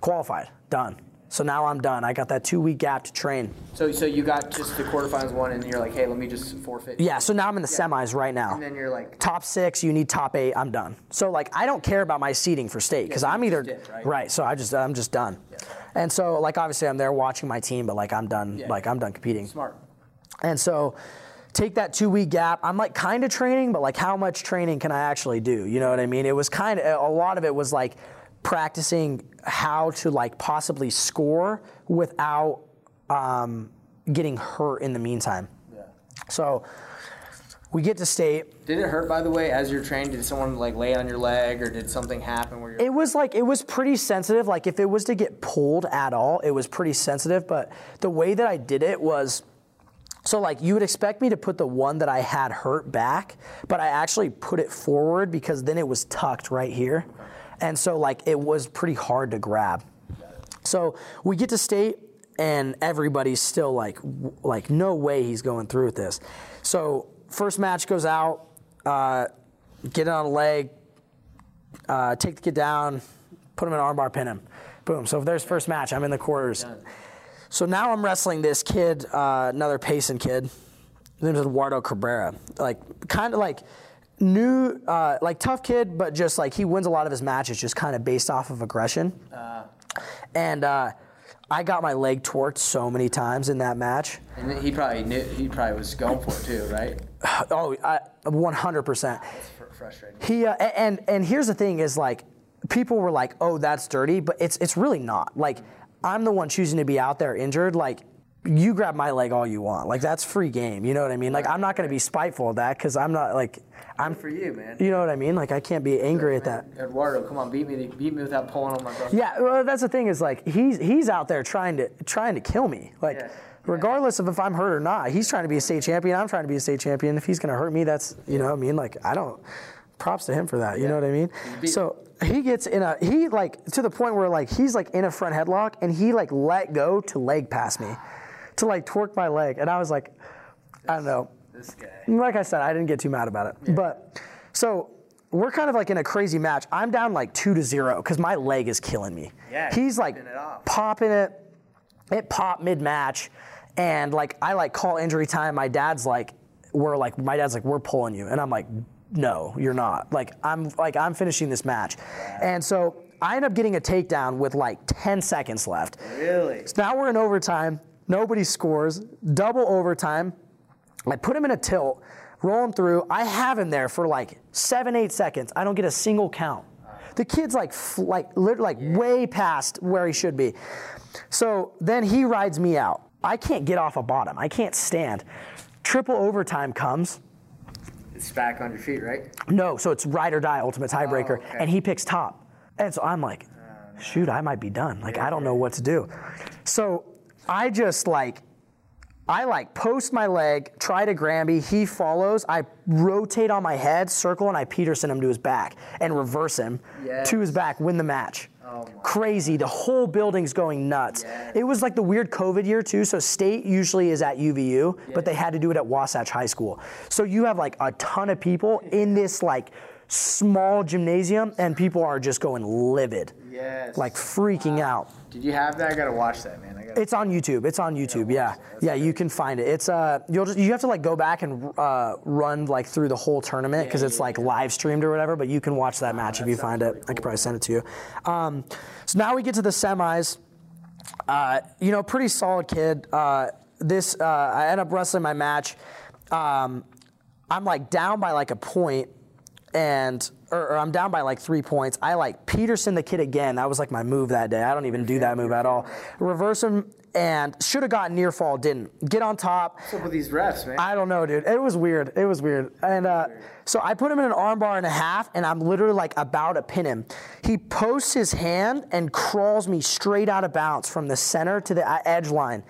qualified, done. So now I'm done. I got that two week gap to train. So, so you got just the quarterfinals one, and you're like, hey, let me just forfeit. Yeah, so now I'm in the semis right now. And then you're like, top six, you need top eight. I'm done. So like I don't care about my seating for state because you I'm either did, right? So I just I'm just done. And so like obviously I'm there watching my team, but like I'm done. Yeah. Like I'm done competing. smart. And so take that two week gap. I'm like kind of training, but like how much training can I actually do? You know what I mean? It was kind of a lot of it was like practicing how to like possibly score without um, getting hurt in the meantime. Yeah. So we get to state. Did it hurt, by the way, as you're trained? Did someone like lay on your leg, or did something happen where you're? It was like it was pretty sensitive. Like if it was to get pulled at all, it was pretty sensitive. But the way that I did it was. So like you would expect me to put the one that I had hurt back, but I actually put it forward because then it was tucked right here. And so like it was pretty hard to grab. So we get to state and everybody's still like like no way he's going through with this. So first match goes out, uh, get it on a leg, uh, take the kid down, put him in an armbar, pin him. Boom. So if there's first match, I'm in the quarters. So now I'm wrestling this kid, uh, another Payson kid. His name is Eduardo Cabrera. Like, kind of like new, uh, like tough kid, but just like he wins a lot of his matches just kind of based off of aggression. and uh, I got my leg torqued so many times in that match. and he probably knew. He probably was going for it too, right? [SIGHS] Oh, I, 100%. It's fr- frustrating. He uh, and and here's the thing is like people were like, "Oh, that's dirty," but it's it's really not. Like I'm the one choosing to be out there injured. Like you grab my leg all you want. Like that's free game. You know what I mean? Like I'm not going to be spiteful of that because I'm not like I'm. Good for you, man. You know what I mean? Like I can't be angry at that. Eduardo, come on, beat me. Beat me without pulling on my brother. Yeah, well, that's the thing is like he's he's out there trying to trying to kill me. Like Yeah. regardless of if I'm hurt or not, he's trying to be a state champion. I'm trying to be a state champion. If he's going to hurt me, that's you know what I mean. Like I don't. Props to him for that. You know what I mean? So he gets in a he like to the point where like he's like in a front headlock and he like let go to leg pass me, to like twerk my leg, and I was like, I don't know. This guy. Like I said, I didn't get too mad about it. But so we're kind of like in a crazy match. I'm down like two to zero because my leg is killing me. Yeah, He's like it popping it. It popped mid match, and like I like call injury time. My dad's like, we're like, my dad's like, we're pulling you, and I'm like, no, you're not. Like I'm like I'm finishing this match, and so I end up getting a takedown with like 10 seconds left. Really? So now we're in overtime. Nobody scores. Double overtime. I put him in a tilt. roll him through. I have him there for like seven, eight seconds. I don't get a single count. The kid's like, like, like way past where he should be. So then he rides me out. I can't get off a bottom. I can't stand. Triple overtime comes. It's back on your feet, right? No, so it's ride or die, ultimate oh, tiebreaker, okay. and he picks top. And so I'm like, oh, shoot, I might be done. Like, I don't know what to do. So I just like, I like post my leg, try to Granby, he follows, I rotate on my head, circle, and I Peterson him to his back and reverse him to his back, win the match. Oh Crazy. The whole building's going nuts. Yes. It was like the weird COVID year too. So state usually is at UVU, but they had to do it at Wasatch High School. So you have like a ton of people in this like small gymnasium, and people are just going livid, Yes. like freaking out. Did you have that? I gotta watch that, man. I gotta. It's on YouTube. It's on YouTube. Yeah, yeah. You can find it. It's uh, you'll just you have to like go back and uh, run like through the whole tournament because it's like live streamed or whatever. But you can watch that match if you find it. I could probably send it to you. Um, so now we get to the semis. Uh, you know, pretty solid kid. Uh, this uh, I end up wrestling my match. Um, I'm like down by like a point, and or, or I'm down by like three points. I like Peterson the kid again. That was like my move that day. I don't even do that move at all. Reverse him and should have gotten near fall. Didn't get on top. What's up with these refs, man? I don't know, dude. It was weird. It was weird. And uh, so I put him in an armbar and a half, and I'm literally like about to pin him. He posts his hand and crawls me straight out of bounds from the center to the uh, edge line.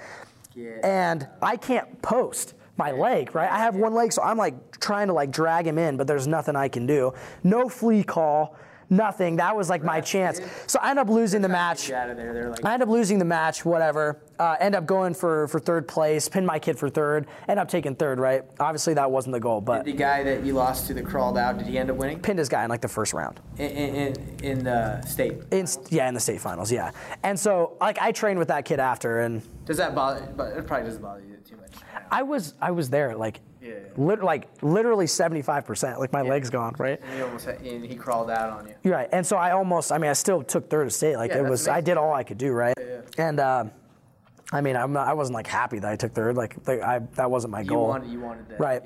Yeah. And I can't post my leg, right? I have one leg, so I'm like trying to like drag him in, but there's nothing I can do. No flee call, nothing. That was like my chance. So I end up losing the match. Get out of there. They're like. I end up losing the match, whatever. Uh, end up going for, for third place, pin my kid for third, end up taking third, right? Obviously, that wasn't the goal, but the guy that you lost to that crawled out, did he end up winning? pinned his guy in like the first round. In in, in, the state. In, yeah, in the state finals, yeah. And so, like, I trained with that kid after, and Does that bother? But it probably doesn't bother you too much. I was I was there, like, Yeah. lit, like literally 75%. Like, my leg's gone, right? And he almost had, and he crawled out on you. You're right. And so I almost, I mean, I still took third at state. Like Yeah, it was, I did all I could do, right? yeah. And uh, I mean, I'm not, I wasn't like happy that I took third. Like, like I, that wasn't my You goal. wanted you wanted that. Right.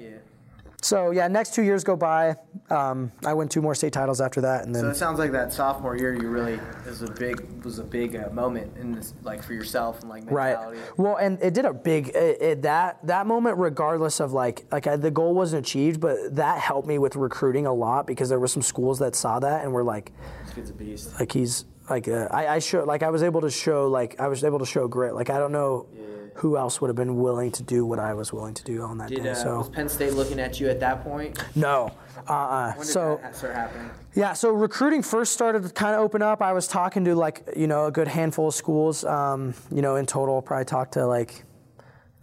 Yeah. So yeah, next two years go by. Um, I win two more state titles after that, and then. So it sounds like that sophomore year, you really was a big was a big uh, moment in this, like for yourself and like mentality. right. Well, and it did a big it, it, that that moment, regardless of like like I, the goal wasn't achieved, but that helped me with recruiting a lot because there were some schools that saw that and were like, This kid's a beast. like he's like uh, I, I show like I was able to show like I was able to show grit. Like I don't know who else would have been willing to do what I was willing to do on that Did day. uh, so was Penn State looking at you at that point? no. Uh-uh. When did so that start happening? Yeah, so recruiting first started to kind of open up. I was talking to like, you know, a good handful of schools. Um, you know, in total, probably talked to like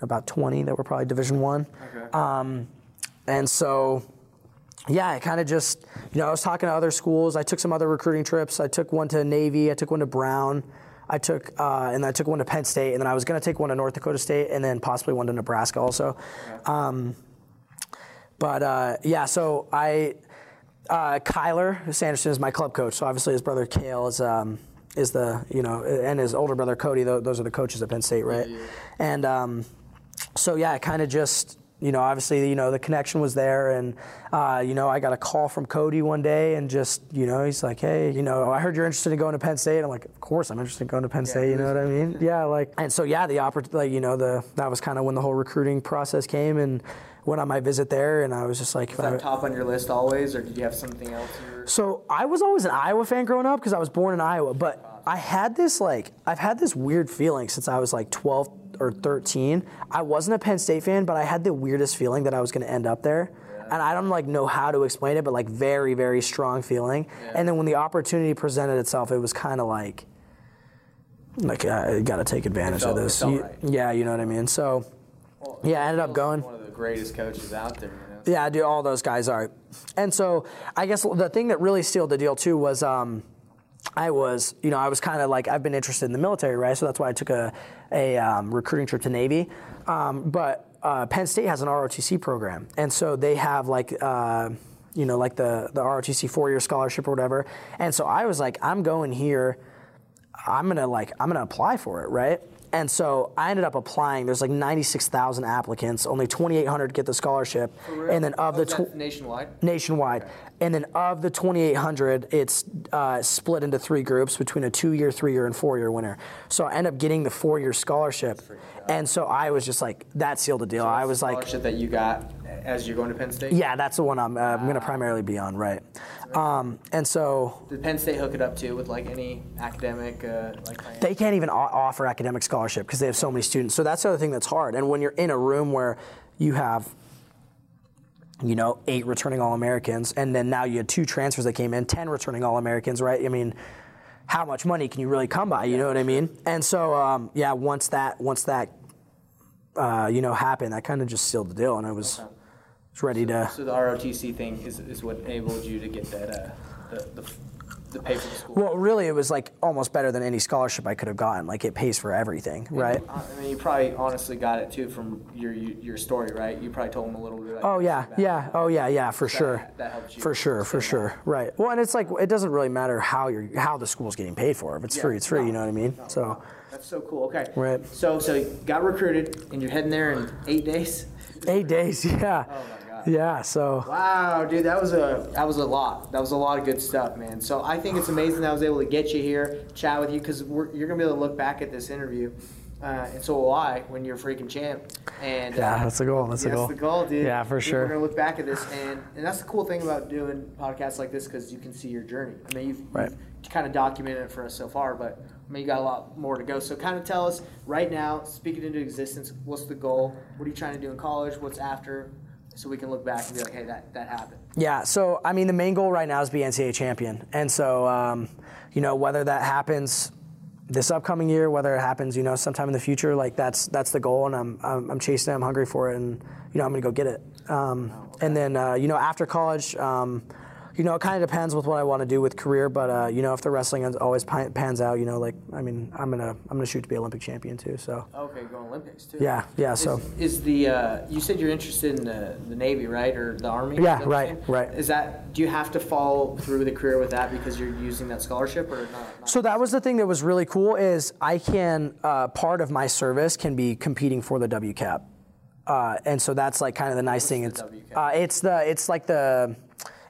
about 20 that were probably Division One. Okay. Um, and so, yeah, I kind of just, you know, I was talking to other schools. I took some other recruiting trips. I took one to Navy. I took one to Brown. I took, uh, and I took one to Penn State, and then I was going to take one to North Dakota State, and then possibly one to Nebraska also. Um, but uh, yeah, so I, uh, Cyler Sanderson is my club coach. So obviously his brother Cael is um, is the you know, and his older brother Cody. Those are the coaches at Penn State, right? And um, so yeah, I kind of just you know, obviously you know the connection was there, and uh, you know I got a call from Cody one day, and just you know he's like, hey, you know, I heard you're interested in going to Penn State. I'm like, of course I'm interested in going to Penn State. You know what I mean? [LAUGHS] Yeah, like, and so yeah, the oppor- like you know the that was kind of when the whole recruiting process came, and went on my visit there, and I was just like, Was that top on your list always, or did you have something else were? so I was always an Iowa fan growing up because I was born in Iowa, but I had this like I've had this weird feeling since I was like 12 or 13. I wasn't a Penn State fan, but I had the weirdest feeling that I was going to end up there. And I don't like know how to explain it, but like very very strong feeling. And then when the opportunity presented itself, it was kind of like like I got to take advantage felt- of this. You- right. Yeah, you know what I mean. So yeah, I ended up going. One of the greatest coaches out there. You know? Yeah, dude, all those guys are. And so I guess the thing that really sealed the deal too was um, I was, you know, I was kind of like I've been interested in the military, right? So that's why I took a a um, recruiting trip to Navy. Um, but uh, Penn State has an ROTC program, and so they have like. Uh, you know, like the the ROTC four year scholarship or whatever, and so I was like, I'm going here. I'm gonna like I'm gonna apply for it, right? And so I ended up applying. There's like 96,000 applicants. Only 2,800 get the scholarship, and then of Oh, the tw- nationwide. nationwide. And then of the 2,800, it's uh, split into three groups between a two-year, three-year, and four-year winner. So I end up getting the four-year scholarship, and so I was just like, that sealed the deal. I was like, scholarship that you got as you're going to Penn State. yeah, that's the one I'm, uh, I'm going to primarily be on, right? Um, and so Did Penn State hook it up too with like any academic uh, like? they can't even o- offer academic scholarship because they have so many students. So that's the other thing that's hard. And when you're in a room where you have, you know, eight returning All Americans, and then now you had two transfers that came in, ten returning All Americans, right? I mean, how much money can you really come by? You know what I mean? And so, um, yeah, once that once that uh, you know happened, that kind of just sealed the deal, and I was, was ready to. So the ROTC thing is, is what enabled you to get that uh, the, the the pay for the school. Well, really, it was like almost better than any scholarship I could have gotten. Like it pays for everything, right? Uh, I mean, you probably honestly got it too from your your story, right? You probably told them a little bit. About Oh yeah, yeah, oh yeah, yeah, for sure, that helps you for sure, for sure, right. Well, and it's like it doesn't really matter how you're how the school's getting paid for. If it's free, it's free. You know what I mean? So That's so cool. Okay. Right. So so you got recruited and you're heading there in eight days. eight days, [LAUGHS] yeah, Oh yeah. So Wow, dude, that was a that was a lot. That was a lot of good stuff, man. So I think it's amazing that I was able to get you here, chat with you, because you're gonna be able to look back at this interview, uh, and so will I when you're a freaking champ. And yeah, uh, that's the goal. That's the goal. that's the goal, dude. Yeah, for sure. We're gonna look back at this, and and that's the cool thing about doing podcasts like this, because you can see your journey. I mean, you've, Right. you've kind of documented it for us so far, but I mean, you got a lot more to go. So kind of tell us right now, speak it into existence. What's the goal? What are you trying to do in college? What's after? So we can look back and be like, hey, that that happened. Yeah, so I mean, the main goal right now is be NCAA champion, and so um, you know whether that happens this upcoming year, whether it happens you know sometime in the future, like that's that's the goal, and I'm I'm, I'm chasing it. I'm hungry for it, and you know I'm gonna go get it. Um, And then uh, you know after college. Um, you know, it kind of depends with what I want to do with career, but uh, you know, if the wrestling always pan- pans out, you know, like I mean, I'm gonna I'm gonna shoot to be Olympic champion too. So Okay, going Olympics too. Yeah, yeah, Is, so- is the uh, you said you're interested in the, the Navy, right, or the Army? Yeah, right, right. Is that do you have to follow through the career with that because you're using that scholarship or not? not? So that was the thing that was really cool is I can uh, part of my service can be competing for the WCAP, uh, and so that's like kind of the nice thing. the It's uh, it's the it's like the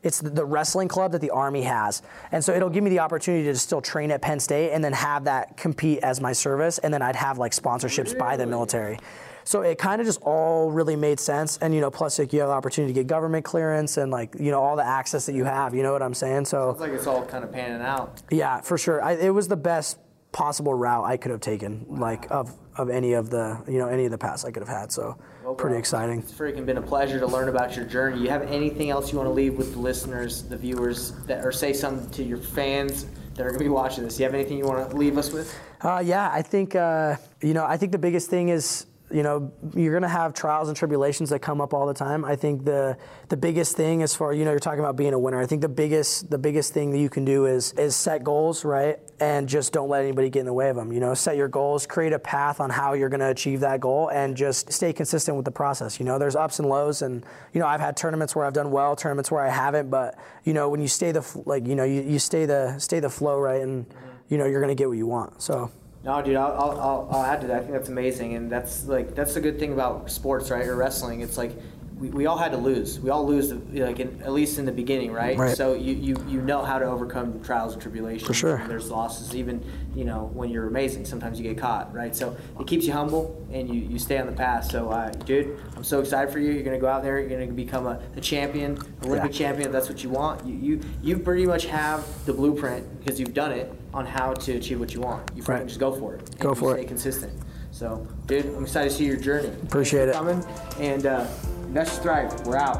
it's the, wrestling club that the Army has, and so it'll give me the opportunity to still train at Penn State and then have that compete as my service, and then I'd have like sponsorships by the military. So it kind of just all really made sense, and you know, plus like you have the opportunity to get government clearance and like you know all the access that you have. You know what I'm saying? So It's like it's all kind of panning out. yeah, for sure. I, it was the best possible route I could have taken, like of of any of the you know any of the paths I could have had. So pretty bro. exciting. It's freaking been a pleasure to learn about your journey. You have anything else you want to leave with the listeners, the viewers, that, or say something to your fans that are going to be watching this? You have anything you want to leave us with? Uh, yeah, I think uh, you know I think the biggest thing is you know you're gonna have trials and tribulations that come up all the time. I think the the biggest thing as far you know you're talking about being a winner. I think the biggest the biggest thing that you can do is is set goals right and just don't let anybody get in the way of them. You know, set your goals, create a path on how you're gonna achieve that goal, and just stay consistent with the process. You know, there's ups and lows, and you know I've had tournaments where I've done well, tournaments where I haven't, but you know when you stay the like you know you, you stay the stay the flow right, and you know you're gonna get what you want. So. No, dude, I'll, I'll, I'll, add to that. I think that's amazing, and that's like that's the good thing about sports, right, or wrestling. It's like we, we all had to lose. We all lose, like in, at least in the beginning, right? Right. So you, you you know how to overcome trials and tribulations. For sure. And there's losses, even you know when you're amazing. Sometimes you get caught, right? So it keeps you humble, and you, you stay on the path. So, uh, dude, I'm so excited for you. You're gonna go out there. You're gonna become a, a champion, Olympic Yeah. champion. If that's what you want. You, you you pretty much have the blueprint because you've done it on how to achieve what you want. You Right. just go for it. Go for you it. Stay consistent. So, dude, I'm excited to see your journey. Appreciate it. Coming and uh, Investors Thrive. We're out.